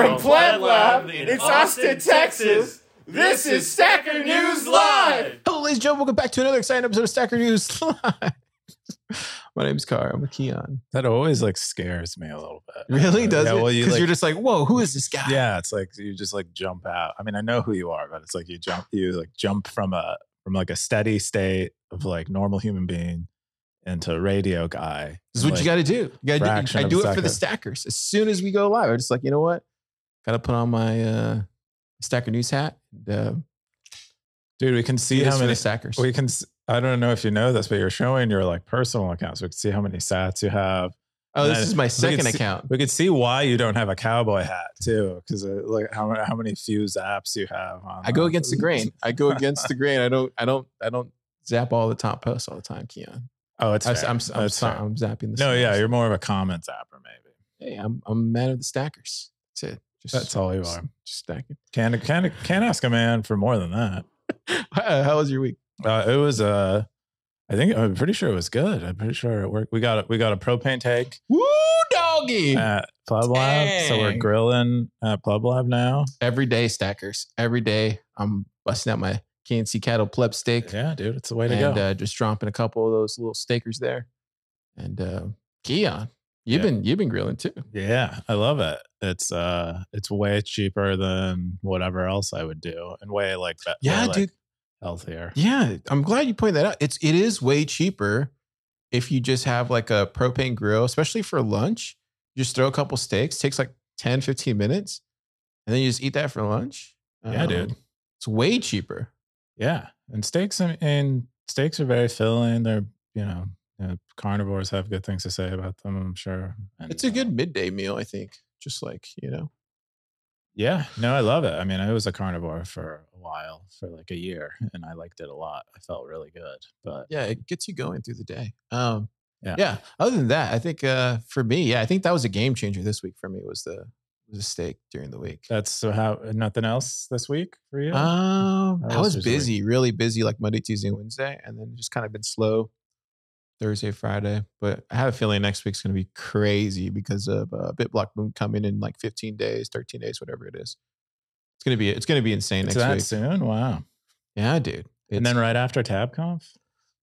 From PlebLab in Austin, Texas, this is Stacker News Live. Hello, ladies and gentlemen. Welcome back to another exciting episode of Stacker News Live. My name's Car. I'm with Keyan. That always like scares me a little bit. Really? Does yeah, it? Well, you Because like, you're just like, whoa, who is this guy? yeah, it's like you just like jump out. I mean, I know who you are, but it's like you jump, you like jump from a from like a steady state of like normal human being into radio guy. This is what you got to do. You got to do. I do a it for the stackers. As soon as we go live, I'm just like, you know what? Got to put on my uh, Stacker News hat. And, uh, Dude, we can see how many stackers. we can. I don't know if you know this, but you're showing your like personal accounts. We can see how many sats you have. oh, this is my second see- account. We could see why you don't have a cowboy hat too, because like how how many few zaps you have. On, I go uh, against the grain. I go against the grain. I don't. I don't. I don't zap all the top posts all the time, Keyan. Oh, it's I, fair. am I'm, I'm, fair. I'm zapping the. No, yeah, you're more of a comment zapper, maybe. Hey, I'm I'm a man of the stackers. That's it. Just, That's all you just- are. Just stacking. Can't can't can't ask a man for more than that. How was your week? Uh, it was uh, I think I'm pretty sure it was good. I'm pretty sure it worked. We got a, we got a propane tank Woo, doggy! at PlebLab, so we're grilling at PlebLab now. Every day, stackers. Every day, I'm busting out my KNC cattle pleb steak Yeah, dude, it's the way to and go. uh, just dropping a couple of those little stakers there. And uh, Keyan, you've Yeah. been you've been grilling too. yeah, I love it. It's uh, it's way cheaper than whatever else I would do, and way like that. Yeah, way, like, dude. healthier. Yeah, I'm glad you pointed that out. It's it is way cheaper if you just have like a propane grill, especially for lunch. You just throw a couple steaks, takes like 10, 15 minutes, and then you just eat that for lunch. Yeah, dude. It's way cheaper. Yeah, and steaks and, and steaks are very filling. They're you know, you know, carnivores have good things to say about them. I'm sure. And, It's a uh, good midday meal, I think. Just like, you know. Yeah, no, I love it. I mean, I was a carnivore for a while, for like a year, and I liked it a lot. I felt really good. But Yeah, it gets you going through the day. Um Yeah. yeah. Other than that, I think uh for me, yeah, I think that was a game changer this week for me was the was a steak during the week. that's so how nothing else this week for you? Um, I was was your week? busy, really busy, like Monday, Tuesday, Wednesday, and then just kind of been slow Thursday, Friday. But I have a feeling next week's going to be crazy because of uh, BitBlock Boom coming in like 15 days, 13 days, whatever it is. It's gonna be it's gonna be insane it's next that week. soon? Wow. Yeah, dude. and then right after TabConf?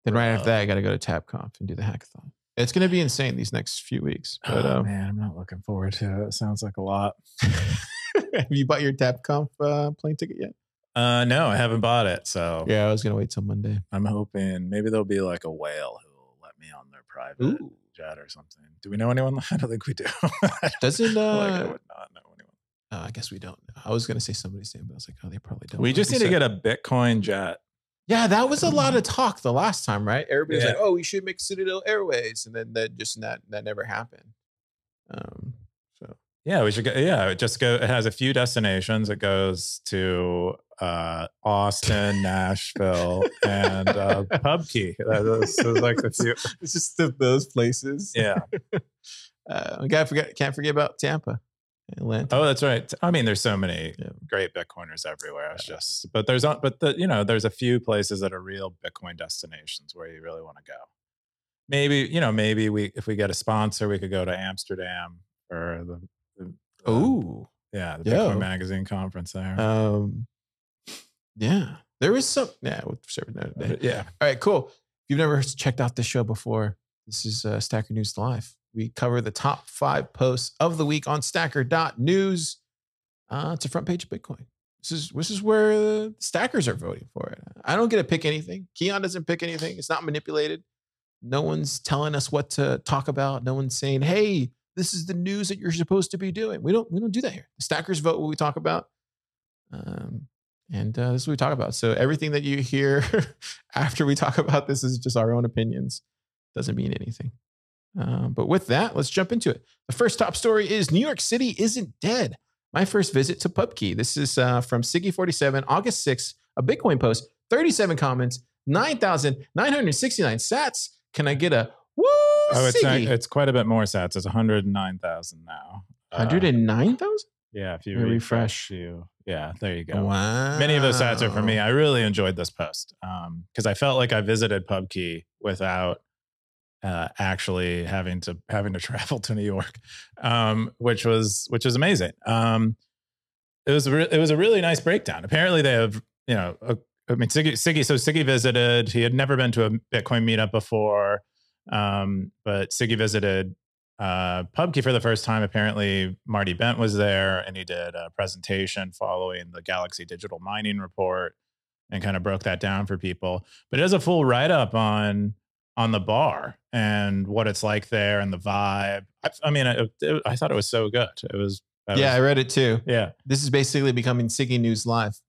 then right after that, I got to go to TabConf and do the hackathon. It's gonna be insane these next few weeks. But oh, um, man, I'm not looking forward to it. It sounds like a lot. have you bought your TabConf uh, plane ticket yet? Uh, no, I haven't bought it. So Yeah, I was gonna wait till Monday. I'm hoping maybe there'll be like a whale who will let me on their private Ooh. jet or something. Do we know anyone? I don't think we do. Doesn't like, I uh, would not know anyone. uh, I guess we don't. I was gonna say somebody's name, but I was like, oh, they probably don't. We just need to get a Bitcoin jet. Yeah, that was a lot of talk the last time, right? Everybody's Yeah. like, "Oh, we should make Citadel Airways," and then that just that that never happened. Um, so Yeah, we should go. Yeah, it just go. It has a few destinations. It goes to uh, Austin, Nashville, and uh, Pubkey. That- Those those like the few. it's just the, those places. Yeah. uh, gotta forget. Can't forget about Tampa, Atlanta. Oh, that's right. I mean, there's so many Yeah. great Bitcoiners everywhere. It's just, but there's, but the, you know, there's a few places that are real Bitcoin destinations where you really want to go. Maybe, you know, maybe we, if we get a sponsor, we could go to Amsterdam or the, the Oh, yeah, the Yo. Bitcoin Magazine conference there. um, yeah. There is some. Yeah, we'll serve another day. Yeah, All right, cool. If you've never checked out this show before, this is uh, Stacker News Live. We cover the top five posts of the week on Stacker.news. Uh, it's a front page of Bitcoin. This is this is where the stackers are voting for it. I don't get to pick anything. Keyan doesn't pick anything. It's not manipulated. No one's telling us what to talk about. No one's saying, "Hey, this is the news that you're supposed to be doing." We don't we don't do that here. The stackers vote what we talk about. Um, and uh, this is what we talk about. So everything that you hear after we talk about this is just our own opinions. Doesn't mean anything. Um, but with that, let's jump into it. The first top story is New York City isn't dead. My first visit to PubKey. This is uh, from Siggy47, August 6th, a Bitcoin post, 37 comments, 9,969 sats. Can I get a woo? oh, it's not, Siggy? it's quite a bit more sats. It's 109,000 now. Uh, 109,000? Yeah, if you refresh, refresh. you, yeah, there you go. Wow. Many of those stats are for me. I really enjoyed this post because I felt like I visited PubKey without uh, actually having to having to travel to New York, um, which was which was amazing. Um, it was re- it was a really nice breakdown. Apparently, they have you know. A, I mean, Siggy, Siggy. So Siggy visited. He had never been to a Bitcoin meetup before, um, but Siggy visited uh, PubKey for the first time. Apparently, Marty Bent was there, and he did a presentation following the Galaxy Digital Mining Report, and kind of broke that down for people. But it has a full write up on on the bar and what it's like there and the vibe. I, I mean, I, it, I thought it was so good. It was. I yeah, I read it too. yeah, This is basically becoming Siggy News Live.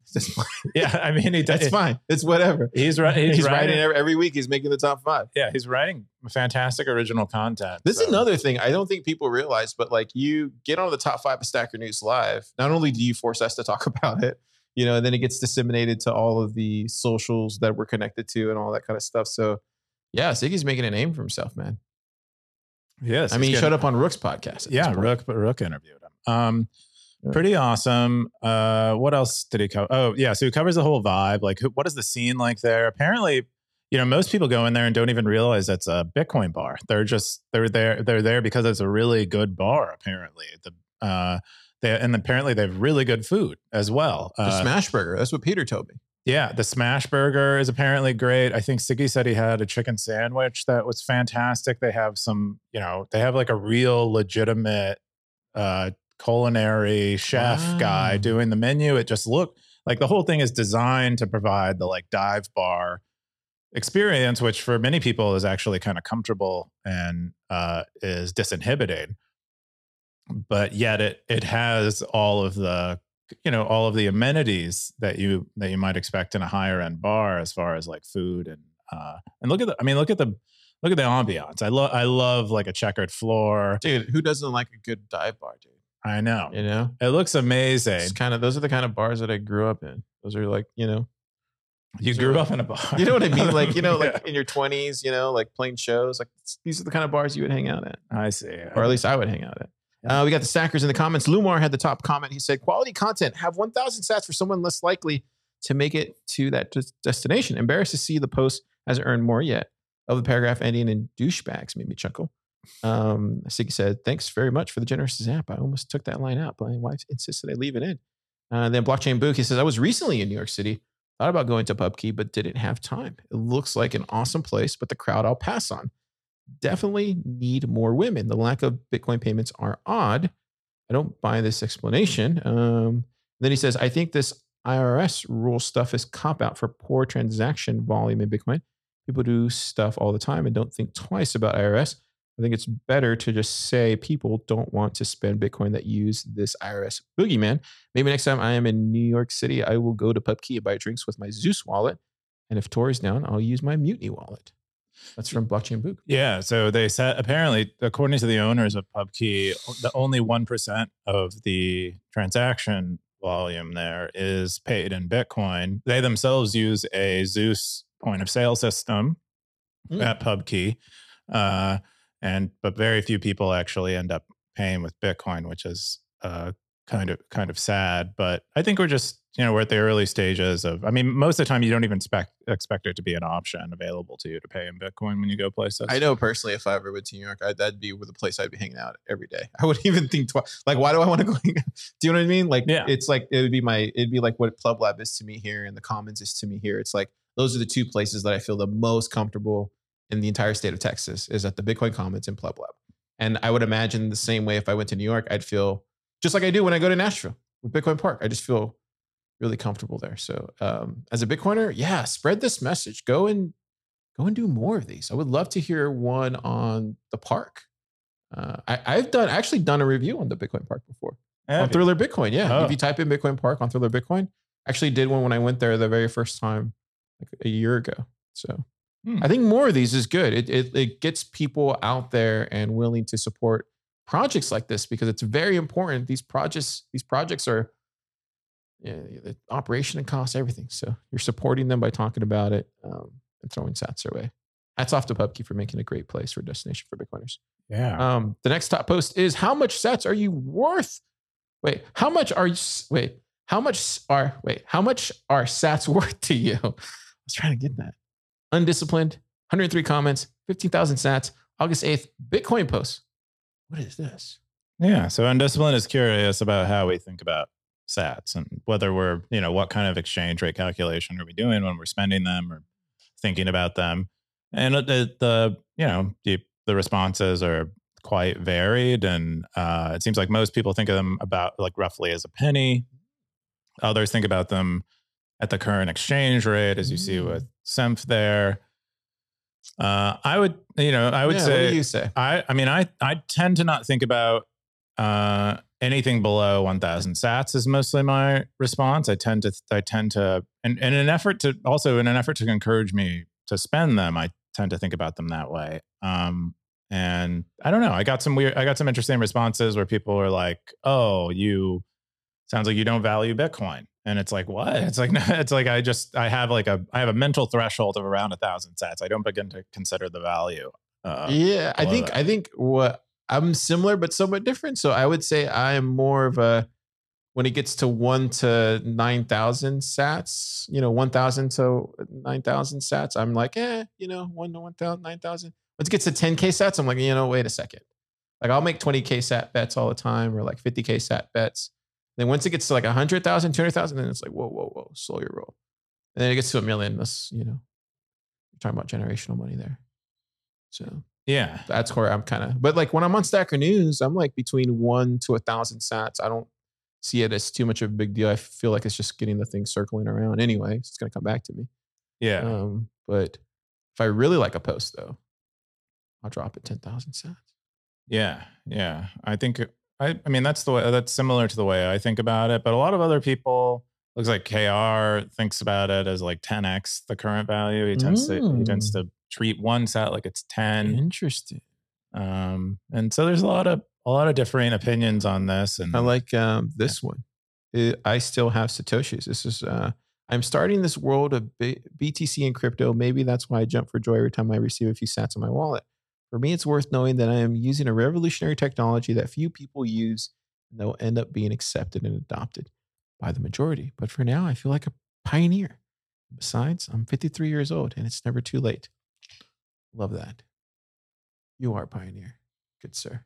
yeah. I mean, he. That's fine. It's whatever. He's right. He's, He's, writing writing. every, every week. He's making the top five. yeah, he's writing fantastic original content. This is another thing I don't think people realize, but like you get on the top five of Stacker News Live. Not only do you force us to talk about it, you know, and then it gets disseminated to all of the socials that we're connected to and all that kind of stuff. So, yeah, Siggy's making a name for himself, man. Yes, I mean, he showed up on Rook's podcast. Yeah. Rook, but Rook interviewed him. Um. Pretty awesome. Uh, what else did he cover? Oh, yeah. So he covers the whole vibe. Like, who, what is the scene like there? Apparently, you know, most people go in there and don't even realize it's a Bitcoin bar. They're just they're there they're there because it's a really good bar. Apparently, the uh, they and apparently they have really good food as well. The Uh, Smash Burger. That's what Peter told me. yeah, the smash burger is apparently great. I think Siggy said he had a chicken sandwich that was fantastic. They have some, you know, they have like a real legitimate uh culinary chef guy doing the menu. It just looked like the whole thing is designed to provide the like dive bar experience, which for many people is actually kind of comfortable and uh is disinhibiting. But yet it it has all of the you know all of the amenities that you that you might expect in a higher end bar as far as like food and uh and look at the i mean look at the look at the ambiance i love i love like a checkered floor Dude, who doesn't like a good dive bar, dude? I know You know? it looks amazing It's kind of those are the kind of bars that I grew up in. Those are like, you know, you grew up in a bar you know what I mean? Like, you know, Yeah, like in your 20s, you know, like playing shows. Like these are the kind of bars you would hang out at. i see or at least I would hang out at. Uh, we got the stackers in the comments. Lumar had the top comment. He said, "Quality content. Have 1,000 sats for someone less likely to make it to that des- destination. Embarrassed to see the post hasn't earned more yet." Of the paragraph ending in douchebags made me chuckle. Um, Siggy said, "Thanks very much for the generous zap. I almost took that line out, but my wife insisted I leave it in." Uh, then blockchain book. He says, "I was recently in New York City. Thought about going to PubKey, but didn't have time. It looks like an awesome place, but the crowd I'll pass on." definitely need more women. The lack of Bitcoin payments are odd. I don't buy this explanation. Um, then he says, I think this IRS rule stuff is cop out for poor transaction volume in Bitcoin. People do stuff all the time and don't think twice about IRS. I think it's better to just say people don't want to spend Bitcoin that use this IRS boogeyman. Maybe next time I am in New York City, I will go to PubKey and buy drinks with my Zeus wallet. And if Tor is down, I'll use my Mutiny wallet. That's from Blockchain Book. Yeah, so they said apparently, according to the owners of PubKey, the only one percent of the transaction volume there is paid in Bitcoin. They themselves use a Zeus point of sale system Mm. at PubKey, uh, and but very few people actually end up paying with Bitcoin, which is uh, kind of kind of sad. But I think we're just you know we're at the early stages of. I mean, most of the time you don't even expect expect it to be an option available to you to pay in Bitcoin when you go places. I know personally, if I ever went to New York, I, that'd be where the place I'd be hanging out every day. I wouldn't even think twice. Like, why do I want to go? do you know what I mean? Like, Yeah. it's like it would be my, it'd be like what PlebLab is to me here, and the Commons is to me here. It's like those are the two places that I feel the most comfortable in the entire state of Texas is at the Bitcoin Commons in Lab. And I would imagine the same way if I went to New York, I'd feel just like I do when I go to Nashville with Bitcoin Park. I just feel really comfortable there. So um, as a Bitcoiner, yeah, spread this message. Go and go and do more of these. I would love to hear one on the park. Uh, I, I've done actually done a review on the Bitcoin Park before Have on you? Thriller Bitcoin. Yeah, Oh. if you type in Bitcoin Park on Thriller Bitcoin, actually did one when I went there the very first time, like a year ago. So Hmm. I think more of these is good. It, it it gets people out there and willing to support projects like this because it's very important. These projects these projects are yeah, the operation and cost everything. So you're supporting them by talking about it um, and throwing sats their way. Hats off to PubKey for making a great place for destination for Bitcoiners. Yeah. Um, the next top post is how much sats are you worth? Wait, how much are you? Wait, how much are wait? How much are sats worth to you? I was trying to get that. Undisciplined, 103 comments, 15,000 sats. August 8th, Bitcoin post. What is this? Yeah. So Undisciplined is curious about how we think about sats and whether we're, you know, what kind of exchange rate calculation are we doing when we're spending them or thinking about them. And the, the you know, the, the responses are quite varied. And uh, it seems like most people think of them about like roughly as a penny. Others think about them at the current exchange rate, as you see with SEMF there. Uh, I would, you know, I would Yeah, say you say? I I mean I I tend to not think about uh anything below 1000 sats is mostly my response. I tend to I tend to and, and in an effort to also in an effort to encourage me to spend them, I tend to think about them that way. Um and I don't know, I got some weird I got some interesting responses where people are like, "Oh, you sounds like you don't value Bitcoin." And it's like, "What?" It's like no, it's like I just I have like a I have a mental threshold of around a 1000 sats. I don't begin to consider the value. Uh, yeah, I think. I think what I'm similar but somewhat different. So I would say I am more of a when it gets to one to nine thousand sats, you know, one thousand to nine thousand sats, I'm like, eh, you know, one to one thousand, nine thousand. Once it gets to 10k sats, I'm like, you know, wait a second. Like I'll make 20k sat bets all the time or like 50k sat bets. Then once it gets to like 100,000, 200,000, then it's like, whoa, whoa, whoa, slow your roll. And then it gets to a million. That's, you know, you're talking about generational money there. So yeah. that's where I'm kind of, but like when I'm on Stacker News, I'm like between one to a thousand sats. I don't see it as too much of a big deal. I feel like it's just getting the thing circling around anyway. So it's going to come back to me. Yeah. Um, but if I really like a post though, I'll drop it 10,000 sats. Yeah, yeah. I think I I mean that's the way that's similar to the way I think about it, but a lot of other people looks like KR thinks about it as like 10x the current value. He tends to he tends Mm. to treat one set like it's 10. Interesting. Um and so there's a lot of a lot of differing opinions on this and I like um, this one. It- I still have Satoshis. This is, uh, I'm starting this world of B- BTC and crypto. Maybe that's why I jump for joy every time I receive a few sats in my wallet. For me, it's worth knowing that I am using a revolutionary technology that few people use and that will end up being accepted and adopted by the majority. But for now, I feel like a pioneer. Besides, I'm 53 years old and it's never too late. Love that. You are a pioneer. Good sir.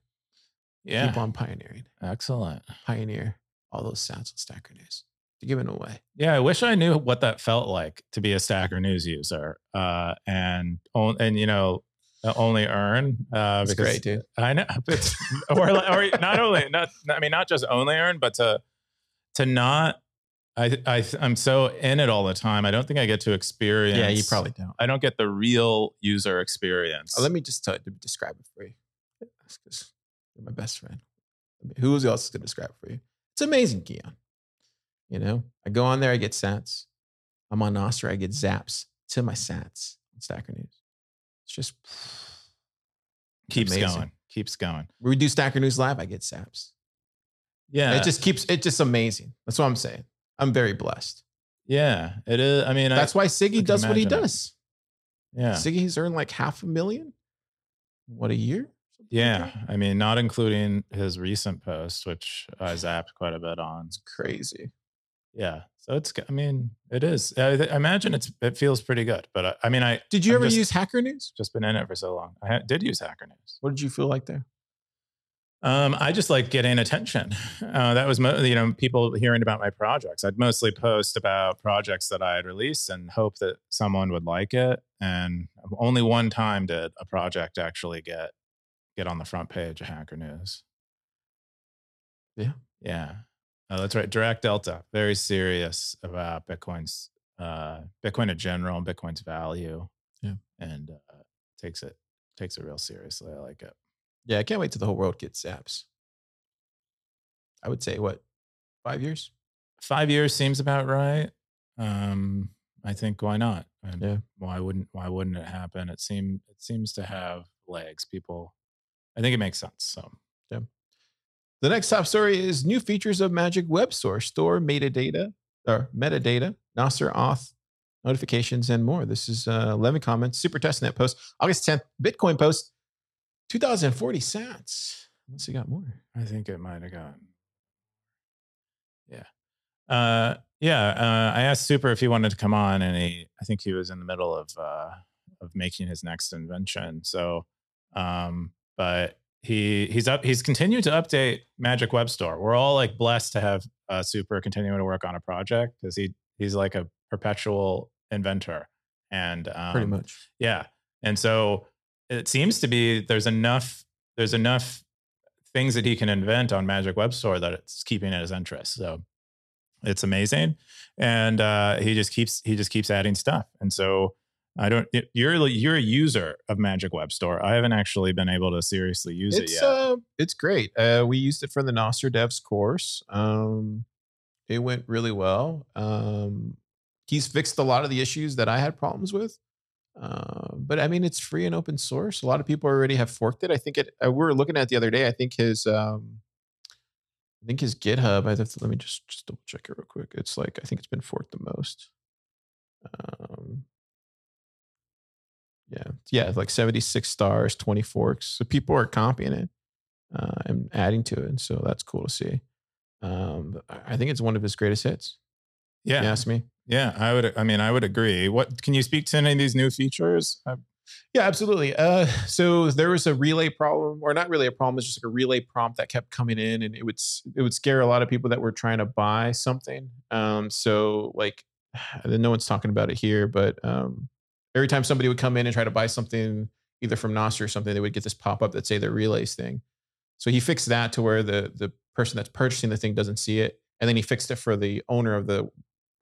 yeah. Keep on pioneering Excellent. pioneer all those sounds on Stacker News to give it away. Yeah, I wish I knew what that felt like to be a Stacker News user, uh, and and you know, only earn. Uh, It's great, dude. I know, but or like- or not only not I mean not just only earn, but to to not. I I I'm so in it all the time. I don't think I get to experience. Yeah, you probably don't. I don't get the real user experience. Uh, let me just tell, describe it for you. You're my best friend. Who else is going to describe it for you? It's amazing, Keyan. You know, I go on there, I get sats. I'm on Nostr, I get zaps to my sats on Stacker News. It's just keeps amazing. going, keeps going. we do Stacker News Live, I get zaps. Yeah, It just keeps it just amazing. That's what I'm saying. I'm very blessed. yeah, it is. I mean, That's I, why Siggy does what he does. yeah, Siggy's earned like half a million. What a year? Yeah? I mean, not including his recent post, which I zapped quite a bit on. it's crazy. Yeah, so it's. I mean, it is. I, I imagine it's. It feels pretty good, but I, I mean, I Did you I'm ever just- use Hacker News? just been in it for so long. I ha- did use Hacker News. What did you feel like there? Um, I just like getting attention. Uh, that was, mo- you know, people hearing about my projects. I'd mostly post about projects that I had released and hope that someone would like it. And only one time did a project actually get get on the front page of Hacker News. Yeah. yeah, Oh, that's right. Direct Delta, very serious about Bitcoin's uh, Bitcoin in general and Bitcoin's value. Yeah. and uh, takes it takes it real seriously. I like it. Yeah, I can't wait till the whole world gets apps. I would say what, five years? five years seems about right. Um, I think why not? And Yeah. Why wouldn't Why wouldn't it happen? It seem It seems to have legs. People, I think it makes sense. So The next top story is new features of Magic Web Store, store metadata or metadata, Nostr auth notifications, and more. This is uh, 11 comments, super testnet post, August 10th, Bitcoin post, 2040 sats. Unless you got more. I think it might have gotten. Yeah. Uh, yeah. Uh, I asked Super if he wanted to come on, and he, I think he was in the middle of uh, of making his next invention. So, um, but he he's up he's continued to update Magic Web Store. We're all like blessed to have uh, Super continuing to work on a project because he he's like a perpetual inventor and um, Pretty much. yeah. And so it seems to be there's enough there's enough things that he can invent on Magic Web Store that it's keeping his interest. So it's amazing, and uh, he just keeps he just keeps adding stuff. And so I don't you're you're a user of Magic Web Store. I haven't actually been able to seriously use it's, it yet. Uh, it's great. Uh, we used it for the Nostr Devs course. Um, it went really well. Um, he's fixed a lot of the issues that I had problems with. Uh, but I mean, it's free and open source. A lot of people already have forked it. I think it. Uh, we were looking at it the other day. I think his, um, I think his GitHub. I have to, let me just just double check it real quick. It's like I think it's been forked the most. Um, yeah, yeah, like seventy six stars, twenty forks. So people are copying it uh, and adding to it, and so that's cool to see. Um, I think it's one of his greatest hits. yeah, You ask me. yeah. I would. I mean, I would agree. What can you speak to any of these new features? Uh, Yeah, absolutely. Uh, so there was a relay problem, or not really a problem. It's just like a relay prompt that kept coming in, and it would it would scare a lot of people that were trying to buy something. Um, so like, no one's talking about it here, but um, every time somebody would come in and try to buy something, either from Nostr or something, they would get this pop up that say their relays thing. So he fixed that to where the the person that's purchasing the thing doesn't see it, and then he fixed it for the owner of the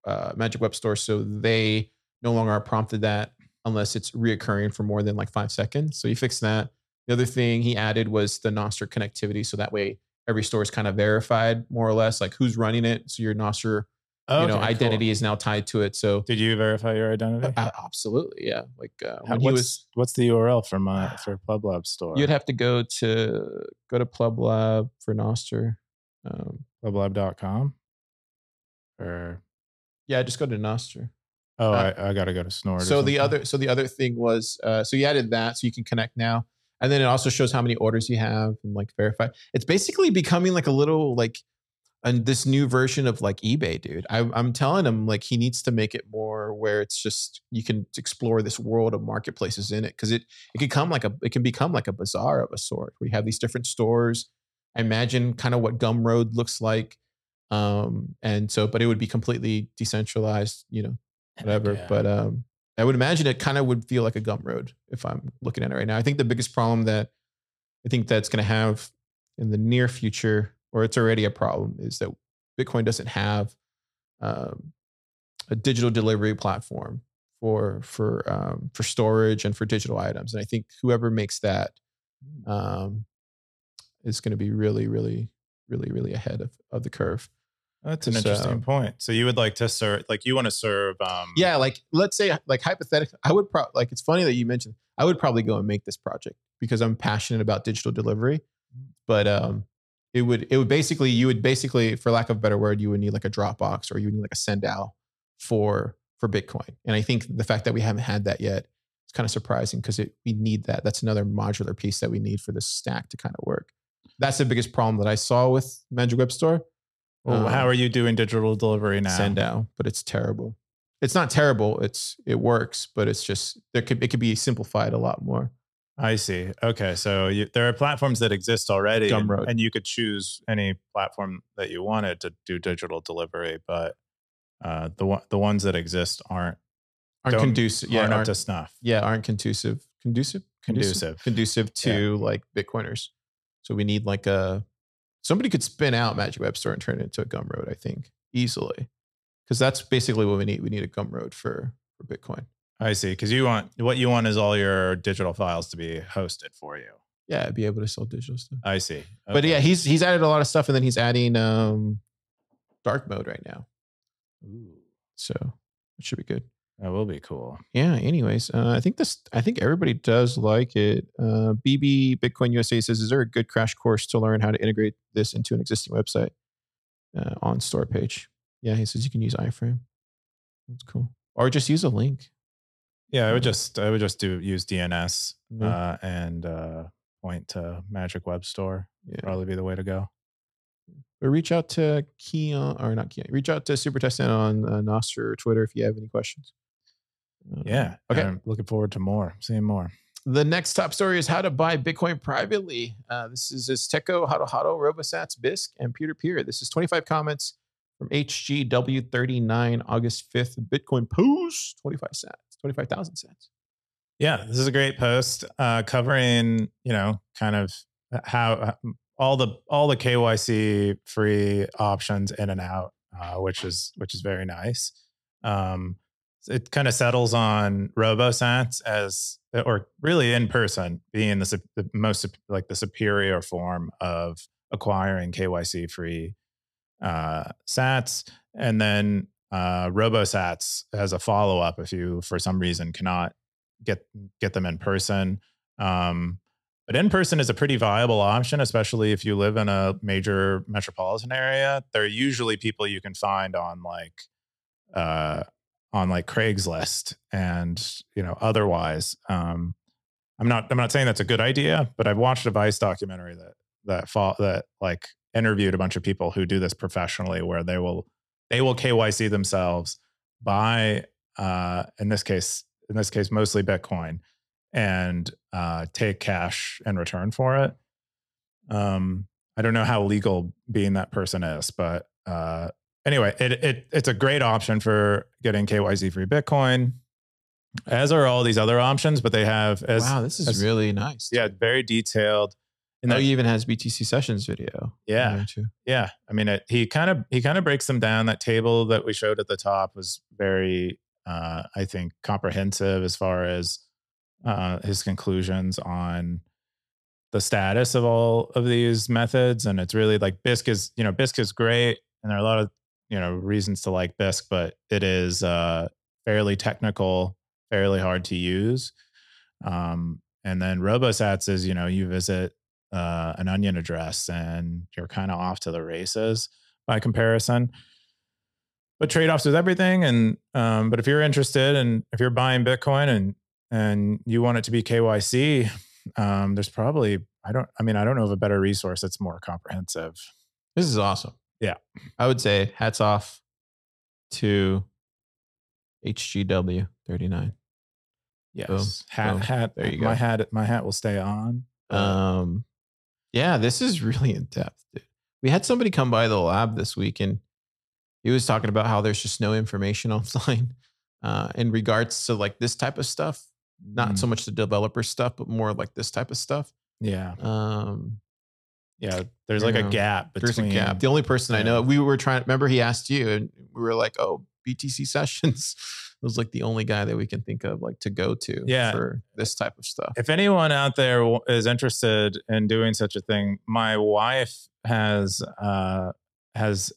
uh, Magic Web Store, so they no longer are prompted that unless it's reoccurring for more than like five seconds. So he fixed that. The other thing he added was the Nostr connectivity, so that way every store is kind of verified more or less, like who's running it. So your Nostr, you know, identity cool. is now tied to it. So Did you verify your identity? uh, absolutely, yeah. Like uh, How- when he what's, was, what's the URL for my for PlebLab store? you'd have to go to go to PlebLab for Nostr. Um, pleblab.com or yeah, just go to Nostr. oh, Uh, I, I got to go to Snort. So the other, so the other thing was, uh, so you added that, so you can connect now, and then it also shows how many orders you have and like verify. It's basically becoming like a little like, and this new version of like eBay, dude. I, I'm telling him like he needs to make it more where it's just you can explore this world of marketplaces in it because it it can come like a it can become like a bazaar of a sort. We have these different stores. I imagine kind of what Gumroad looks like, um, and so but it would be completely decentralized, you know, whatever. Yeah. But um, I would imagine it kind of would feel like a Gumroad if I'm looking at it right now. I think the biggest problem that I think that's going to have in the near future, or it's already a problem, is that Bitcoin doesn't have um, a digital delivery platform for for um, for storage and for digital items. And I think whoever makes that um, is going to be really, really, really, really ahead of, of the curve. That's an So- interesting point. So you would like to serve, like you want to serve. Um, Yeah, like let's say, like hypothetically, I would probably like. It's funny that you mentioned. I would probably go and make this project because I'm passionate about digital delivery. But um, it would it would basically you would basically, for lack of a better word, you would need like a Dropbox or you would need like a SendOwl for for Bitcoin. And I think the fact that we haven't had that yet is kind of surprising because we need that. That's another modular piece that we need for this stack to kind of work. That's the biggest problem that I saw with Magic Web Store. Well, Um, how are you doing digital delivery now? SendOwl, but it's terrible. It's not terrible. It's it works, but it's just there could it could be simplified a lot more. I see. Okay, so you, there are platforms that exist already, and, and you could choose any platform that you wanted to do digital delivery, but uh, the the ones that exist aren't Aren't conducive. Yeah, aren't up aren't, to snuff. yeah, aren't conducive. Conducive. Conducive. Conducive to like Bitcoiners. So we need like a somebody could spin out Magic Web Store and turn it into a Gumroad. I think easily, because that's basically what we need. We need a Gumroad for for Bitcoin. I see. Because you want what you want is all your digital files to be hosted for you. Yeah, be able to sell digital stuff. I see. But yeah, he's he's added a lot of stuff, and then he's adding um dark mode right now. Ooh, So it should be good. that will be cool. yeah anyways uh, i think this i think everybody does like it uh, bb bitcoin usa says is there a good crash course to learn how to integrate this into an existing website uh, on store page yeah he says you can use iframe that's cool or just use a link Yeah, I would just I would just do use DNS Yeah. uh, and uh, point to Magic Web Store. yeah Probably be the way to go. but reach out to keyan or not keyan reach out to super testnet on uh, nostr or twitter if you have any questions Uh, Yeah. okay I'm looking forward to more, seeing more. the next top story is how to buy Bitcoin privately. Uh, this is Azteco, Hodl Hodl, Robosats, Bisq, and Peter peer. This is 25 comments from HGW39, August 5th. Bitcoin post 25 cents, 25,000 cents. Yeah, this is a great post uh, covering, you know, kind of how uh, all the all the KYC free options in and out, uh, which is which is very nice. Um, it kind of settles on RoboSats as, or really in person, being the, the most like the superior form of acquiring KYC free uh, Sats, and then uh, RoboSats as a follow up if you for some reason cannot get get them in person. Um, but in person is a pretty viable option, especially if you live in a major metropolitan area. There are usually people you can find on like uh, on like Craigslist and you know otherwise. Um, I'm not I'm not saying that's a good idea, but I've watched a Vice documentary that that fall, that like interviewed a bunch of people who do this professionally, where they will they will KYC themselves buy uh, in this case in this case mostly Bitcoin and uh, take cash in return for it. Um, I don't know how legal being that person is, but uh, anyway, it, it it's a great option for getting KYC free Bitcoin, as are all these other options. But they have as wow, this is as, really nice. Yeah, very detailed. And oh, he even has BTC sessions video. Yeah, yeah. I mean, it, he kind of he kind of breaks them down. That table that we showed at the top was very, uh, I think, comprehensive as far as uh, his conclusions on the status of all of these methods. And it's really like Bisq is, you know, Bisq is great, and there are a lot of you know reasons to like Bisq, but it is uh, fairly technical, fairly hard to use. Um, and then RoboSats is you know you visit uh, an onion address and you're kind of off to the races by comparison. But trade offs with everything, and um, but if you're interested and if you're buying Bitcoin and and you want it to be KYC, um, there's probably I don't I mean I don't know of a better resource that's more comprehensive. This is awesome. Yeah. I would say hats off to HGW 39. Yes. Boom. Hat, Boom. hat. There you go. My hat, my hat will stay on. Um, yeah, this is really in depth. Dude. We had somebody come by the lab this week and he was talking about how there's just no information online uh, in regards to like this type of stuff. Not mm. so much the developer stuff, but more like this type of stuff. Yeah. Um, yeah, there's like know, a gap between. There's a gap. The only person yeah. I know, we were trying. Remember, he asked you, and we were like, "Oh, BTC sessions." Was like the only guy that we can think of, like to go to, yeah. for this type of stuff. If anyone out there is interested in doing such a thing, my wife has uh, has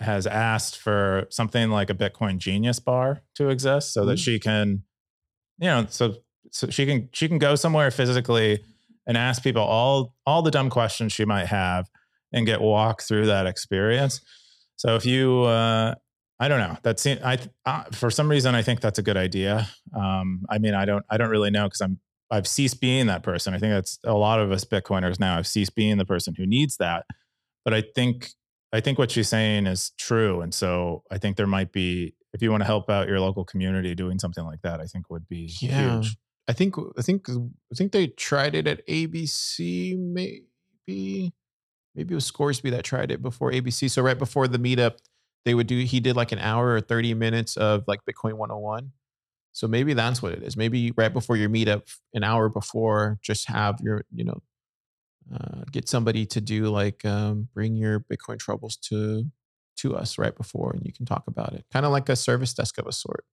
has asked for something like a Bitcoin Genius bar to exist, so Ooh. that she can, you know, so so she can she can go somewhere physically and ask people all all the dumb questions she might have and get walked through that experience. So if you, uh, I don't know, that's I uh, for some reason I think that's a good idea. Um, I mean, I don't I don't really know because I'm I've ceased being that person. I think that's a lot of us Bitcoiners now. I've ceased being the person who needs that. But I think I think what she's saying is true, and so I think there might be if you want to help out your local community doing something like that, I think would be yeah. huge. I think I think I think they tried it at ABC maybe maybe it was Scoresby that tried it before ABC. So right before the meetup, they would do he did like an hour or 30 minutes of like Bitcoin 101. So maybe that's what it is. Maybe right before your meetup, an hour before, just have your, you know, uh, get somebody to do like um, bring your Bitcoin troubles to to us right before, and you can talk about it. Kind of like a service desk of a sort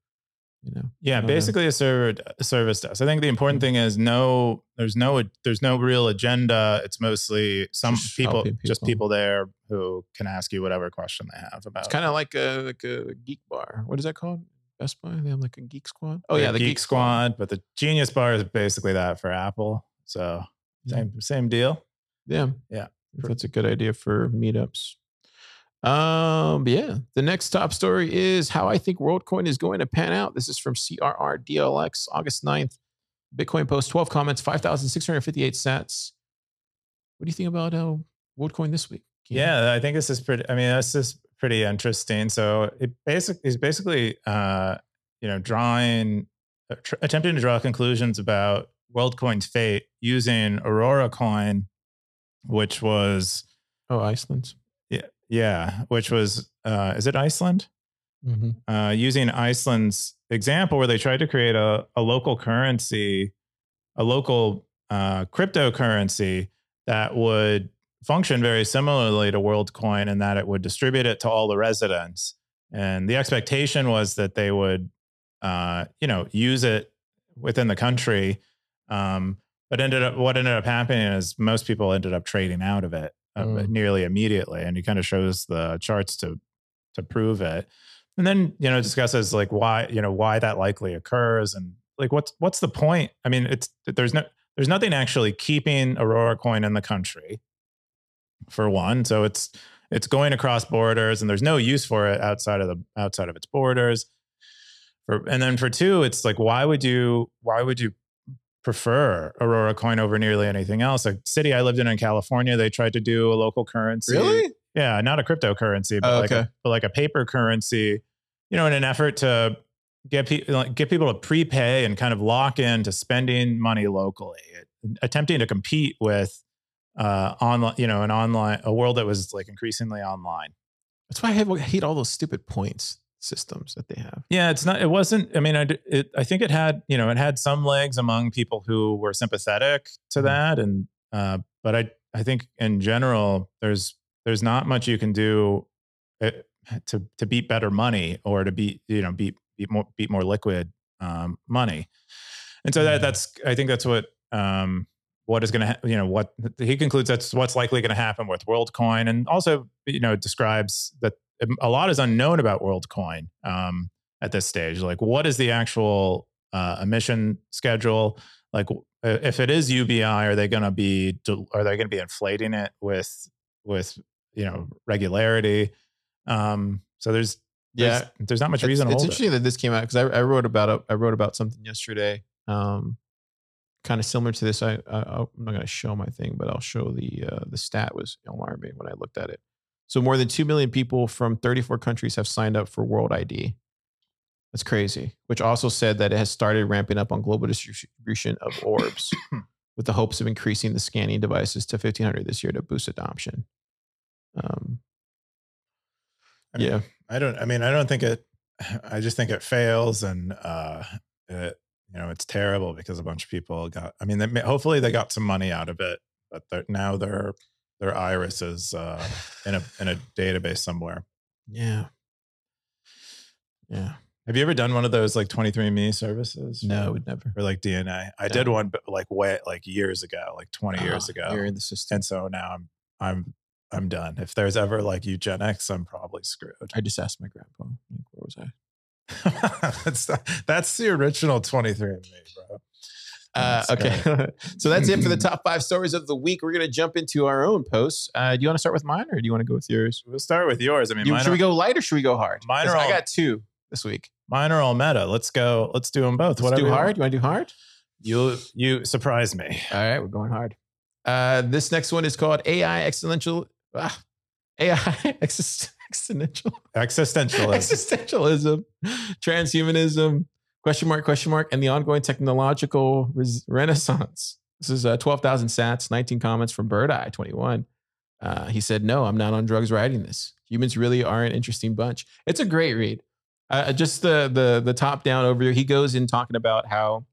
you know yeah basically a, server, a service desk. I think the important thing is no there's no there's no real agenda. It's mostly some just people, people, just people. there who can ask you whatever question they have about it's kind of like a like a geek bar. What is that called? Best buy? They have like a geek squad? Oh yeah the geek, geek squad, squad but the genius bar is basically that for apple. So same same deal. Yeah. Yeah that's a good idea for meetups um, yeah, the next top story is how I think WorldCoin is going to pan out. This is from CRR DLX, August 9th. Bitcoin post 12 comments, 5,658 sats. What do you think about uh, WorldCoin this week? Yeah, I think this is pretty, I mean, this is pretty interesting. So it basically is basically, uh, you know, drawing, uh, tr- attempting to draw conclusions about WorldCoin's fate using Aurora Coin, which was Oh, Iceland's. Yeah, which was uh, is it Iceland? Mm-hmm. uh, using Iceland's example, where they tried to create a, a local currency, a local uh, cryptocurrency that would function very similarly to WorldCoin in that it would distribute it to all the residents. And the expectation was that they would, uh, you know, use it within the country. Um, but ended up what ended up happening is most people ended up trading out of it uh, Mm. nearly immediately, and he kind of shows the charts to to prove it. And then you know discusses like why you know why that likely occurs and like what's what's the point? I mean it's there's no there's nothing actually keeping aurora coin in the country for one. So it's it's going across borders and there's no use for it outside of the outside of its borders. For and then for two it's like why would you why would you prefer aurora coin over nearly anything else a city i lived in in california they tried to do a local currency Really? yeah, not a cryptocurrency, but Oh, like okay. a, but like a paper currency. You know, in an effort to get people like, get people to prepay and kind of lock in to spending money locally, attempting to compete with uh online, you know, an online a world that was like increasingly online. That's why I hate all those stupid points systems that they have. Yeah, it's not. It wasn't. I mean, I, it, I think it had. You know, it had some legs among people who were sympathetic to Mhm. that, and uh, but I, I think in general, there's there's not much you can do uh, to to beat better money or to beat you know beat beat more beat more liquid um, money, and so that Mhm. that's I think that's what um, what is going to ha- you know what he concludes that's what's likely going to happen with WorldCoin, and also you know describes that a lot is unknown about WorldCoin um, at this stage. Like, what is the actual uh, emission schedule? Like, if it is UBI, are they going to be are they going to be inflating it with with you know regularity? Um, so there's there's, there's not much it's, reason to it's interesting it. that this came out because I, I wrote about it. I wrote about something yesterday, um, kind of similar to this. I, I I'm not going to show my thing, but I'll show the uh, the stat was alarming when I looked at it. So more than two million people from 34 countries have signed up for World ID. That's crazy. Which also said that it has started ramping up on global distribution of orbs, with the hopes of increasing the scanning devices to 1,500 this year to boost adoption. Um, I mean, yeah. I don't. I mean, I don't think it. I just think it fails, and uh, it, you know, it's terrible because a bunch of people got. I mean, they, hopefully they got some money out of it, but now they're, now their their iris is uh, in a in a database somewhere. Yeah. Yeah. Have you ever done one of those like 23andMe services? No, I would never. Or like DNA? I No. did one, but like way like years ago, like 20 years Ah, ago. You're in the system. And so now I'm I'm I'm done. If there's ever like eugenics, I'm probably screwed. I just asked my grandpa, like, where was I? that's that's the original 23andMe, bro. Uh, That's okay. so that's it for the top five stories of the week. We're going to jump into our own posts. Uh, do you want to start with mine or do you want to go with yours? We'll start with yours. I mean, You- mine should are, we go light or should we go hard? Mine are I got two this week. mine are all meta. Let's go. Let's do them both. Let's Whatever do hard. You want to do hard? You you surprise me. All right, we're going hard. Uh, this next one is called AI Existential. Ah, AI exist- Existential. Existentialism. existentialism, transhumanism, question mark, question mark, and the ongoing technological res- renaissance. This is uh, 12,000 sats, 19 comments from Bird Eye 21. Uh, he said, No, I'm not on drugs writing this. Humans really are an interesting bunch. It's a great read. Uh, just the the the top down overview. He goes in talking about how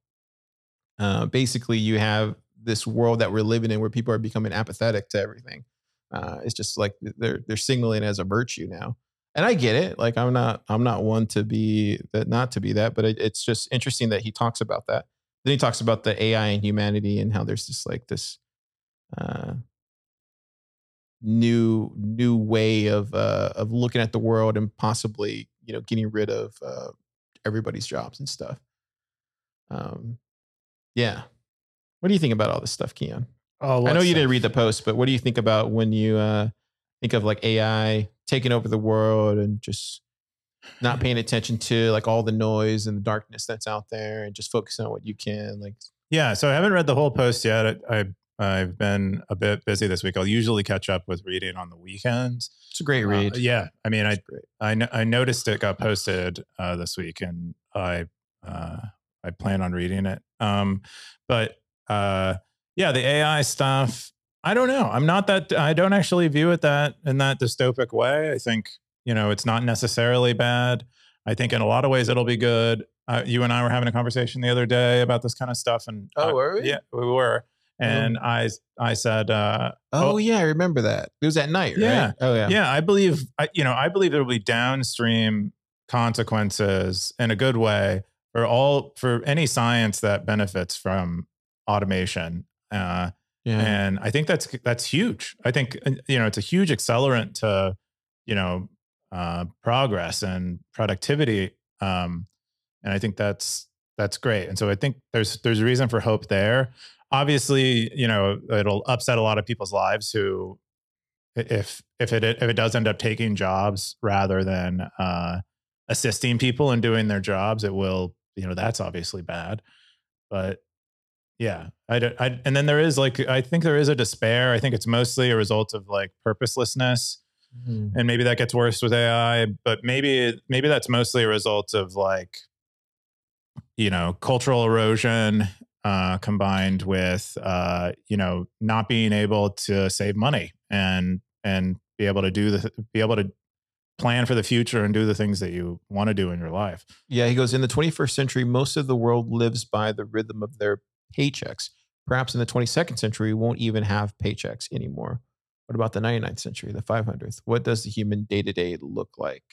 uh, basically you have this world that we're living in where people are becoming apathetic to everything. Uh, it's just like they're they're signaling as a virtue now and I get it. Like I'm not I'm not one to be that not to be that, but it, it's just interesting that he talks about that. Then he talks about the AI and humanity and how there's just like this uh, new new way of uh, of looking at the world and possibly you know getting rid of uh, everybody's jobs and stuff. Um, yeah. What do you think about all this stuff, Keyan? Oh, I know you what's didn't read the post, but what do you think about when you uh, think of like AI taking over the world and just not paying attention to like all the noise and the darkness that's out there and just focusing on what you can? Like, Yeah, so I haven't read the whole post yet. I, I I've been a bit busy this week. I'll usually catch up with reading on the weekends. it's a great Uh, read. yeah, I mean, I It's. I, I noticed it got posted uh, this week, and I uh, I plan on reading it. Um, but uh, yeah, the AI stuff. I don't know. I'm not that. I don't actually view it that in that dystopic way. I think you know it's not necessarily bad. I think in a lot of ways it'll be good. Uh, you and I were having a conversation the other day about this kind of stuff, and Oh, uh, were we? Yeah, we were. And I I said, uh, Oh, yeah, I remember that. It was at night, right? Yeah. Oh yeah. yeah, I believe I, you know I believe there will be downstream consequences in a good way for all for any science that benefits from automation. Uh, Yeah. and I think that's that's huge. I think uh, you know it's a huge accelerant to you know uh, progress and productivity, um, and I think that's that's great. And so I think there's there's a reason for hope there. Obviously, you know it'll upset a lot of people's lives who, if if it if it does end up taking jobs rather than uh, assisting people in doing their jobs, it will you know that's obviously bad. But yeah, I, don't- I and then there is like I think there is a despair. I think it's mostly a result of like purposelessness, Mhm. and maybe that gets worse with AI. But maybe maybe that's mostly a result of like you know cultural erosion uh, combined with uh, you know not being able to save money and and be able to do the be able to plan for the future and do the things that you want to do in your life. Yeah, he goes, in the 21st century, most of the world lives by the rhythm of their paychecks. Perhaps in the 22nd century, we won't even have paychecks anymore. What about the 99th century, the 500th? What does the human day to day look like?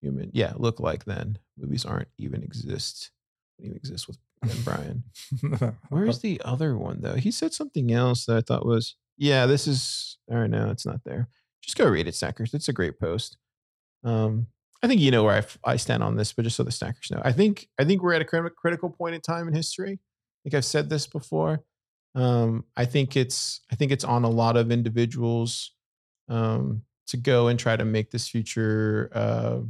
Human, yeah, look like then. Movies aren't even exist. Don't even exist with Brian. Where's the other one though? He said something else that I thought was, yeah, this is. All right, no, it's not there. Just go read it, Stackers. It's a great post. Um, I think you know where I, f- I stand on this, but just so the Stackers know, I think I think we're at a crit- critical point in time in history. I think I've said this before. Um, I think it's I think it's on a lot of individuals um, to go and try to make this future uh,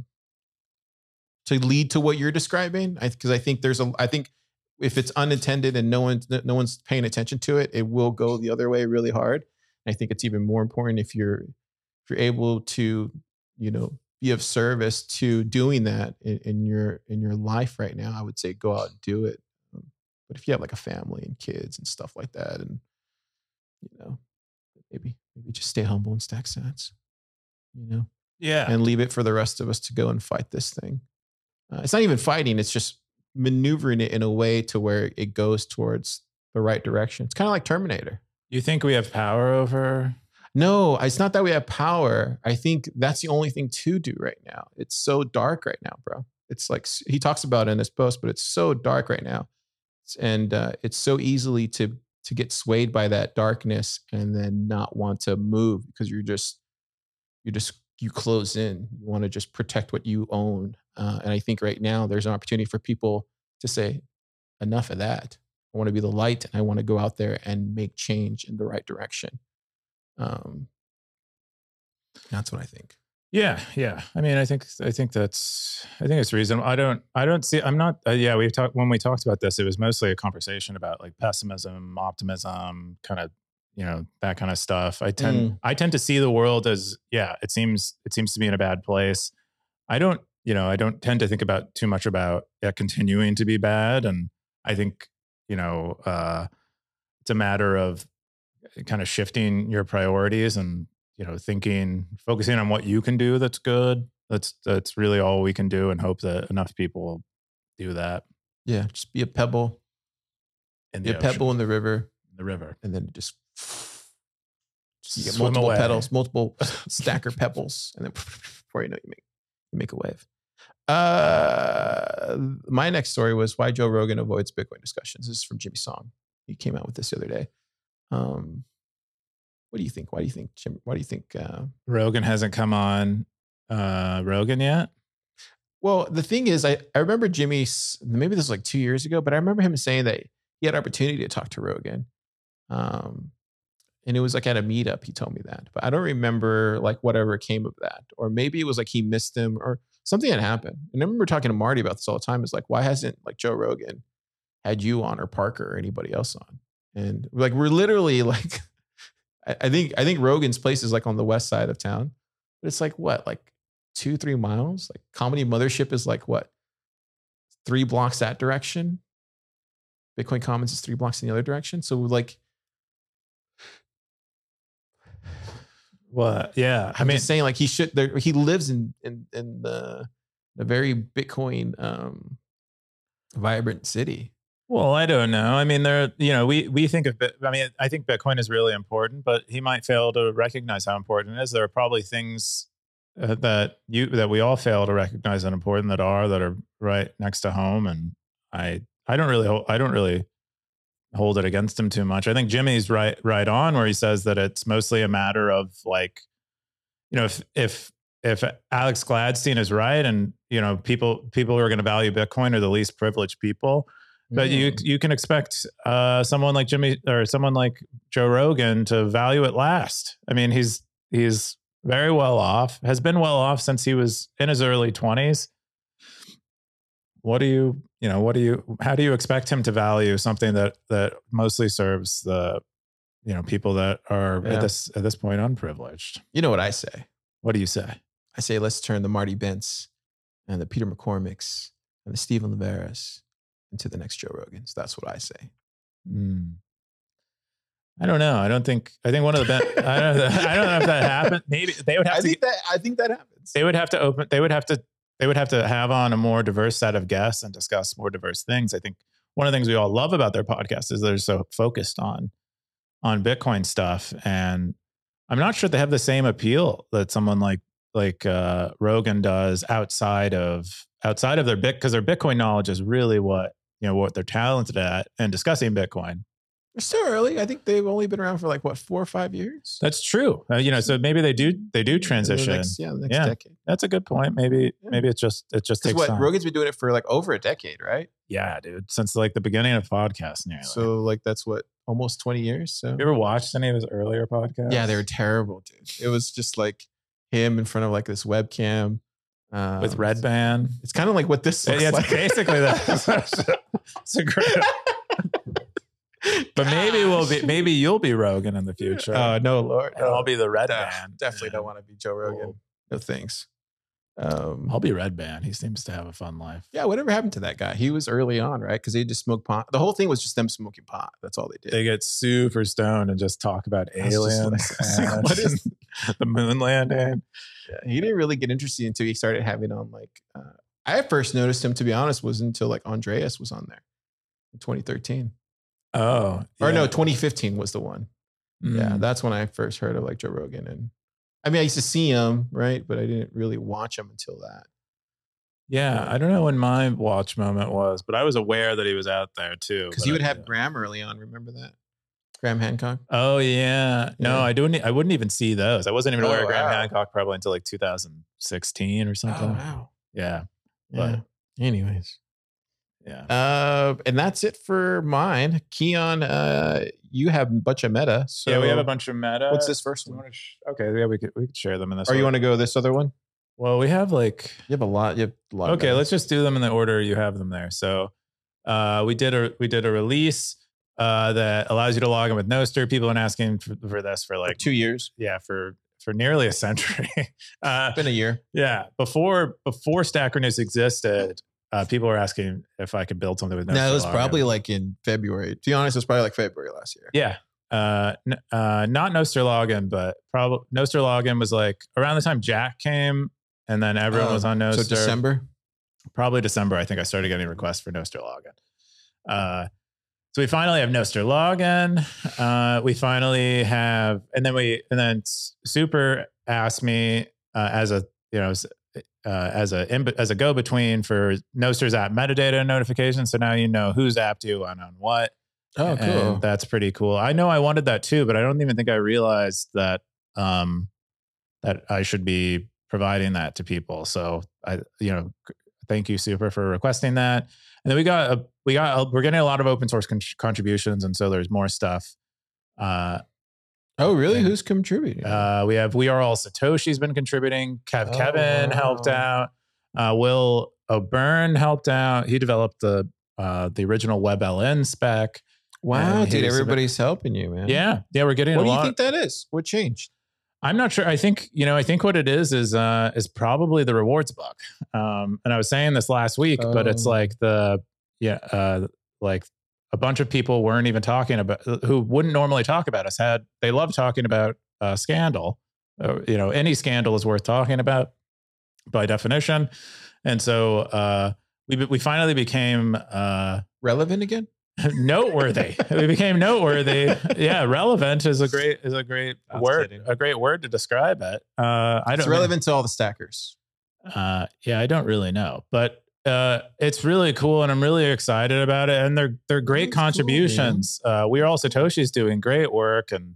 to lead to what you're describing. Because I, think there's a I think if it's unintended and no one no one's paying attention to it, it will go the other way really hard. And I think it's even more important if you're if you're able to you know be of service to doing that in, in your in your life right now. I would say go out and do it. But if you have like a family and kids and stuff like that, and you know maybe maybe just stay humble and stack sats, you know yeah. and leave it for the rest of us to go and fight this thing. Uh, it's not even fighting; it's just maneuvering it in a way to where it goes towards the right direction. It's kind of like Terminator. you think we have power over No, it's not that we have power. I think that's the only thing to do right now. It's so dark right now, bro. It's like he talks about it in this post, but it's so dark right now, And uh, it's so easily to to get swayed by that darkness and then not want to move because you're just you just you close in. You want to just protect what you own, uh, and I think right now there's an opportunity for people to say, enough of that. I want to be the light, and I want to go out there and make change in the right direction. Um, that's what I think. Yeah, yeah. I mean, I think I think that's I think it's reasonable. I don't I don't see. I'm not. Uh, yeah, we talked when we talked about this. It was mostly a conversation about like pessimism, optimism, kind of you know that kind of stuff. I tend I tend to see the world as yeah. It seems it seems to be in a bad place. I don't you know I don't tend to think about too much about it continuing to be bad, and I think you know uh, it's a matter of kind of shifting your priorities and you know thinking focusing on what you can do that's good that's that's really all we can do and hope that enough people do that Yeah, just be a pebble, in be a pebble in the river, ocean, the river and then just you get Swim multiple away. petals, multiple stacker pebbles, and then before you know, it, you make you make a wave. Uh, my next story was why Joe Rogan avoids Bitcoin discussions. This is from Jimmy Song. He came out with this the other day. Um, what do you think? Why do you think Jim? Why do you think? Uh, rogan hasn't come on uh rogan yet Well, the thing is, I, I remember Jimmy, maybe this was like two years ago, but I remember him saying that he had opportunity to talk to Rogan. Um, and it was like at a meetup, he told me that. But I don't remember like whatever came of that. Or maybe it was like he missed him or something had happened. And I remember talking to Marty about this all the time. Is like, why hasn't like Joe Rogan had you on or Parker or anybody else on? And like we're literally like I, I think I think Rogan's place is like on the west side of town. But it's like what, like two, three miles. Like Comedy Mothership is like what, three blocks that direction. Bitcoin Commons is three blocks in the other direction. So like, What? Yeah. I I'm mean, just saying like he should. There, he lives in in in the a very Bitcoin um vibrant city. Well, I don't know. I mean, there, you know, we we think of, I mean, I think Bitcoin is really important, but he might fail to recognize how important it is. There are probably things uh, that you that we all fail to recognize that important that are that are right next to home, and I I don't really I don't really hold it against him too much. I think Jimmy's right right on where he says that it's mostly a matter of like, you know, if if if Alex Gladstein is right, and you know, people people who are going to value Bitcoin are the least privileged people. But you Mm. you can expect uh, someone like Jimmy or someone like Joe Rogan to value it last. I mean, he's he's very well off, has been well off since he was in his early twenties. What do you you know? What do you? How do you expect him to value something that that mostly serves the you know people that are Yeah. at this at this point unprivileged? You know what I say? What do you say? I say let's turn the Marty Bents and the Peter McCormacks and the Stephan Liveras into the next Joe Rogans. That's what I say. Hmm. I don't know. I don't think. I think one of the. Ben, I don't. Know, I don't know if that happened. Maybe they would have I to. think that I think that happens. they would have to open they would have to they would have to have on a more diverse set of guests and discuss more diverse things i think one of the things we all love about their podcast is they're so focused on on bitcoin stuff and i'm not sure they have the same appeal that someone like like uh rogan does outside of outside of their bit because their bitcoin knowledge is really what you know what they're talented at and discussing bitcoin They're still early. I think they've only been around for like what four or five years. that's true uh, you know so maybe they do they do In the transition next- yeah, the next Yeah. decade. that's a good point maybe Yeah. maybe it's just it just takes what time. Rogan's been doing it for like over a decade, right? Yeah, dude. Since like the beginning of podcast nearly. So like that's what almost twenty years. So you ever watched any of his earlier podcasts? yeah, they were terrible, dude. It was just like him in front of like this webcam um, with Redban. It's kind of like what this Yeah, it's like. basically that. it's a great. But maybe we'll be maybe you'll be Rogan in the future. Oh no, Lord, and I'll be the Redban. Definitely don't want to be Joe Rogan. No thanks. Um, I'll be Red Band. He seems to have a fun life. yeah, whatever happened to that guy? He was early on, right? Because they just smoked pot. The whole thing was just them smoking pot. That's all they did. They get super stoned and just talk about I was just aliens like- I was like, and what is- the moon landing. Yeah, he didn't really get interested until he started having on like. Uh, I first noticed him, to be honest, was until like Andreas was on there in 2013. Oh, Or no, 2015 was the one. Yeah, Mm. that's when I first heard of like Joe Rogan. And I mean, I used to see him, right? But I didn't really watch him until that. Yeah, I don't know when my watch moment was, but I was aware that he was out there too. Because you would I- have Graham early on. Remember that? Graham Hancock. Oh yeah, no, Yeah. I don't. I wouldn't even see those. I wasn't even oh, aware Oh, of Graham wow. Hancock probably until like 2016 or oh, something. Oh, wow. Yeah, Yeah. Anyways. Yeah. Uh, and that's it for mine. Keyan, uh, you have a bunch of meta. So yeah, we have a bunch of meta. What's this first one? sh- okay, yeah, we could we could share them in this. Or you want to go this other one? Well, we have like You have a lot. You have a lot. okay, meta. let's just do them in the order you have them there. So, uh, we did a we did a release uh, that allows you to log in with Nostr. People have been asking for, for this for like like two years. yeah for for nearly a century. uh, Been a year. Yeah, before before Stacker News existed, uh, people were asking if I could build something with. No, No, it was probably like in February. To be honest, it was probably like February last year. yeah, uh, n- uh, not Nostr login, but probably Nostr login was like around the time Jack came, and then everyone Oh, was on Nostr. So December. probably December. I think I started getting requests for Nostr login. Uh, so we finally have Nostr login. Uh, we finally have, and then we, and then Super asked me uh, as a, you know, uh, as a as a go between for Nostr zap metadata notification. So now you know who's app do and on what. Oh, cool. And that's pretty cool. I know I wanted that too, but I don't even think I realized that um, that I should be providing that to people. So I, you know, thank you, Super, for requesting that. And then we got a, we got a, we're getting a lot of open source con- contributions, and so there's more stuff. Uh, oh, really? Who's contributing? uh, we have we are all Satoshi's been contributing. Kev Oh, Kevin helped out. Uh, Will O'Beirne helped out. He developed the uh, the original WebLN spec. wow, dude, he's a bit- everybody's helping you, man. Yeah, yeah, we're getting What do you think that is? What changed? I'm not sure. I think you know. I think what it is is uh is probably the rewards bug. Um, and I was saying this last week, but it's Oh. like the yeah uh like a bunch of people weren't even talking about who wouldn't normally talk about us had they love talking about uh, scandal uh, you know any scandal is worth talking about by definition and so uh, we we finally became uh, Relevant again? noteworthy we became noteworthy yeah relevant is a great is a great was word kidding. a great word to describe it uh i It's don't relevant to all the stackers. uh, yeah, I don't really know, but uh, it's really cool, and I'm really excited about it. And they're they're great That's cool, contributions. uh, we are all Satoshi's doing great work, and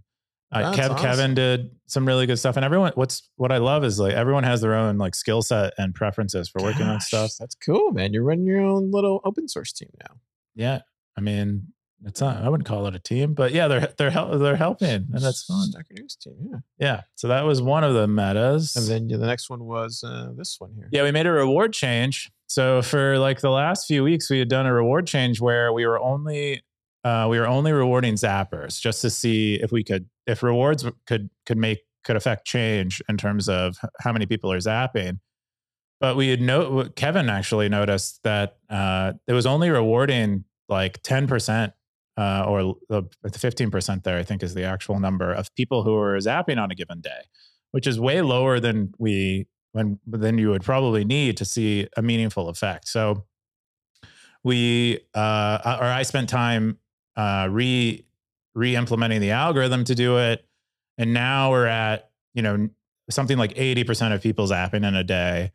uh, Kev, awesome. Kevin did some really good stuff. And everyone, what's what I love is like everyone has their own like skill set and preferences for working on stuff. That's cool, man. You're running your own little open source team now. Yeah, I mean, it's not. I wouldn't call it a team, but yeah, they're they're hel- they're helping, and that's fun. Stacker News team, yeah. Yeah, so that was one of the metas. And then yeah, the next one was uh, this one here. Yeah, we made a reward change. So for like the last few weeks, we had done a reward change where we were only uh, we were only rewarding zappers just to see if we could if rewards could could make could affect change in terms of how many people are zapping. But we had no Kevin actually noticed that uh, it was only rewarding like ten percent uh, or the fifteen percent. There, I think, is the actual number of people who are zapping on a given day, which is way lower than we when than you would probably need to see a meaningful effect. So we uh, or I spent time uh, re re-implementing the algorithm to do it, and now we're at you know something like eighty percent of people zapping in a day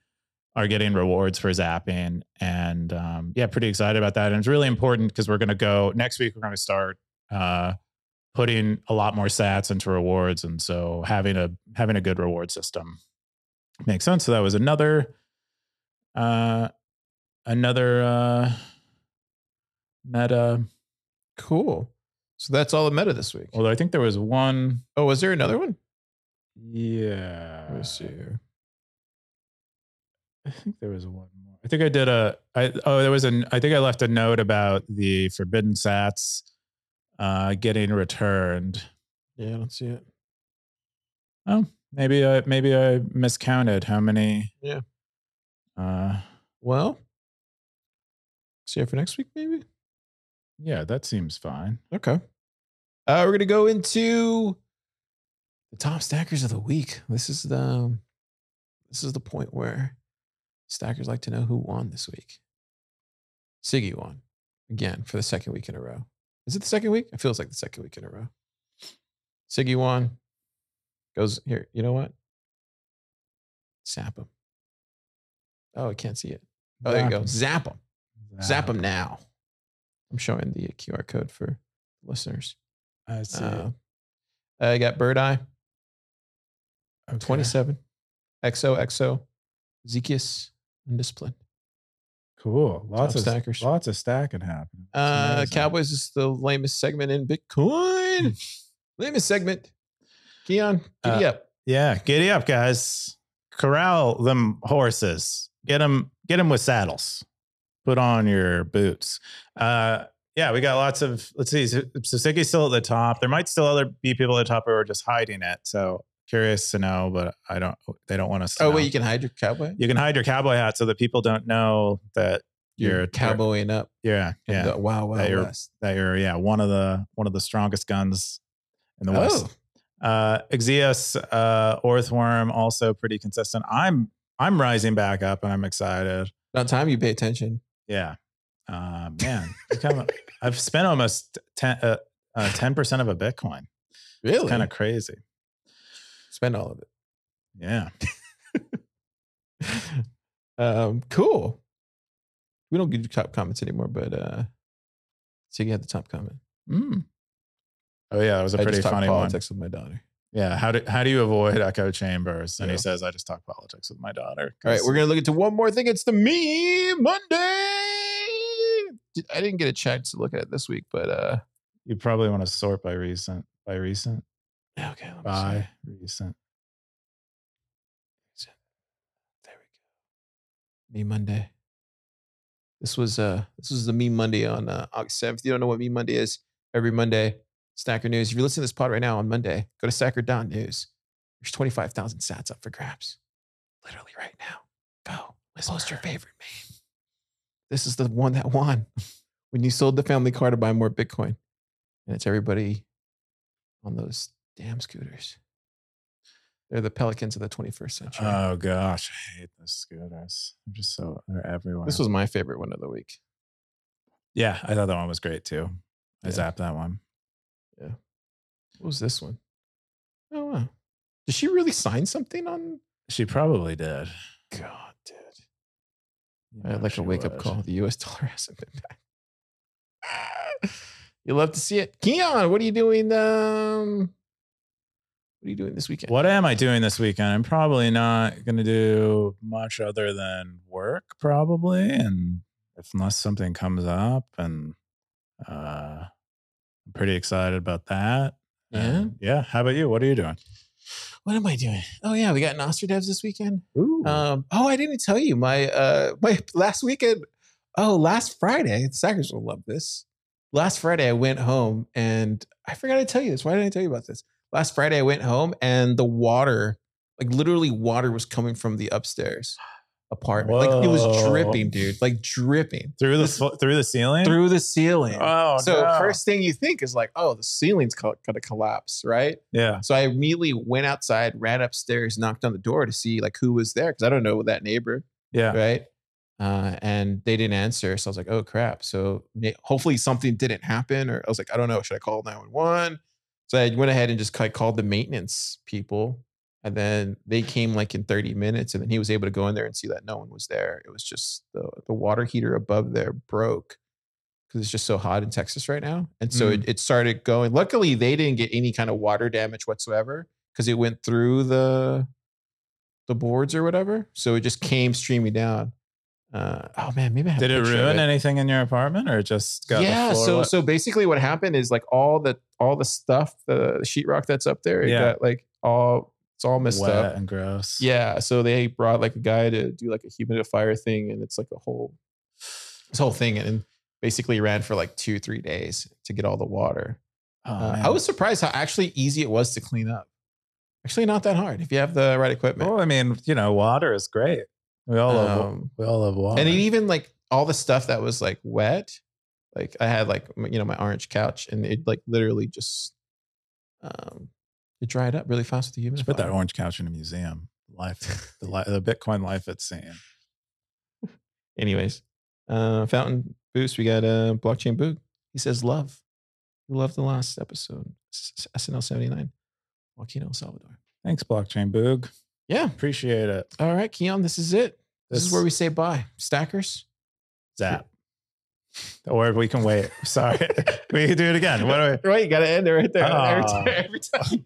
are getting rewards for zapping, and um, yeah, pretty excited about that. And it's really important because we're going to go next week. We're going to start. Uh, putting a lot more sats into rewards and so having a having a good reward system makes sense so that was another uh another uh meta Cool. So that's all the meta this week. although i think there was one Oh, was there another one? yeah Let me see here. i think there was one more i think i did a i oh there was an i think i left a note about the forbidden sats uh getting returned Yeah, I don't see it. oh maybe i maybe i miscounted how many Yeah. uh Well, see you for next week, maybe. yeah that seems fine Okay. Uh, we're gonna go into the top stackers of the week. This is the this is the point where stackers like to know who won this week. Siggy won again for the second week in a row. Is it the second week? It feels like the second week in a row. Siggy won. Goes here. You know what? Zap him. Oh, I can't see it. Oh, there you go. Zap him. Zap them now. I'm showing the QR code for listeners. I see. Uh, I got Bird Eye, Okay. 27, XOXO, Zekius, Undisciplined. Cool. Lots Top of stackers. Lots of stacking happening. Uh. Cowboys is the lamest segment in Bitcoin. lamest segment. Keyan, giddy Uh, up. Yeah, giddy up, guys. Corral them horses. Get them. Get them with saddles. Put on your boots. Uh, yeah, we got lots of. Let's see. So Siggy's still at the top. There might still other be people at the top who are just hiding it. So curious to know, but I don't. They don't want us. To Oh, know. wait, you can hide your cowboy? you can hide your cowboy hat so that people don't know that You're, You're- cowboying up. yeah, yeah, the Wow, wow, that you're west. that you're yeah one of the one of the strongest guns in the west. Uh, Exeus, uh, Orthworm, also pretty consistent. I'm I'm rising back up and I'm excited. about time you pay attention. Yeah, uh, man, become, I've spent almost ten uh, ten percent of a Bitcoin. Really? It's kind of crazy. spend all of it. Yeah, um, cool. We don't get top comments anymore, but uh you had the top comment. Mm. Oh yeah, it was a I pretty just talk funny one. politics with my daughter. Yeah, how do how do you avoid echo chambers? And Yeah. he says, "I just talk politics with my daughter." All right, we're gonna look into one more thing. It's the Me Monday. I didn't get a chance to look at it this week, but uh You probably want to sort by recent, by recent, okay. Me see. by recent. There we go. Me Monday. This was uh this was the Me Monday on uh, August 7th. You don't know what Me Monday is? Every Monday, Stacker News. If you're listening to this pod right now on Monday, go to stacker.news. There's 25,000 sats up for grabs. Literally right now. Go. Post your favorite meme. This is the one that won. when you sold the family car to buy more Bitcoin, and it's everybody on those damn scooters. They're the pelicans of the 21st century. Oh gosh, I hate those scooters. They're just so they're everywhere. this was my favorite one of the week. yeah, I thought that one was great too. I Yeah. zapped that one. What was this one? Oh wow. Did she really sign something on? She probably did. God, dude. I had like a wake up call. The US dollar hasn't been back. you love to see it. Keyan, what are you doing? Um, what are you doing this weekend? What am I doing this weekend? I'm probably not going to do much other than work, probably, and if unless something comes up, and uh, I'm pretty excited about that. Yeah? And, yeah. How about you? What are you doing? What am I doing? Oh yeah, we got Nostradevs this weekend. Ooh. Um, oh, I didn't tell you my uh my last weekend. Oh, last Friday, Stackers will love this. Last Friday, I went home and I forgot to tell you this. Why didn't I tell you about this? Last Friday, I went home and the water, like literally water was coming from the upstairs apartment. Like it was dripping, dude. Like dripping through the this- through the ceiling. through the ceiling. Oh, so no. first thing you think is like, oh, the ceiling's co- gonna collapse, right? yeah. So I immediately went outside, ran upstairs, knocked on the door to see like who was there because I don't know that neighbor, Yeah. right? Uh, and they didn't answer, so I was like, "Oh crap!" So may- hopefully something didn't happen, or I was like, "I don't know, should I call nine one one?" So I went ahead and just called the maintenance people, and then they came like in thirty minutes, and then he was able to go in there and see that no one was there. It was just the the water heater above there broke because it's just so hot in Texas right now, and so it, it started going. Luckily, they didn't get any kind of water damage whatsoever because it went through the the boards or whatever. So it just came streaming down. Uh, oh man, maybe I have Did it ruin anything in your apartment, or just got yeah. So wet? so basically, what happened is like all the all the stuff, the, the sheetrock that's up there, it Yeah. got like all it's all messed wet up. and gross. Yeah. So they brought like a guy to do like a humidifier thing, and it's like a whole this whole thing, and basically ran for like two three days to get all the water. Oh, Uh. I was surprised how actually easy it was to clean up. Actually, not that hard if you have the right equipment. Well, I mean, you know, water is great. We all love. Um, we all love water. and even like all the stuff that was like wet, like I had like you know my orange couch, and it like literally just um it dried up really fast with the humidifier. Put that orange couch in a museum. Life, the, li- the Bitcoin life it's seeing. Anyways, uh, Fountain Boost, we got uh, Blockchain Boog. He says love. We love the last episode, SNL 79, Joaquin El Salvador. Thanks, blockchain boog. Yeah. Appreciate it. All right, Keyan, this is it. This, is where we say bye. Stackers. Zap. Or we can wait. Sorry, we can do it again. What do we? Right, you got to end it right there. Every Ah. time- every time.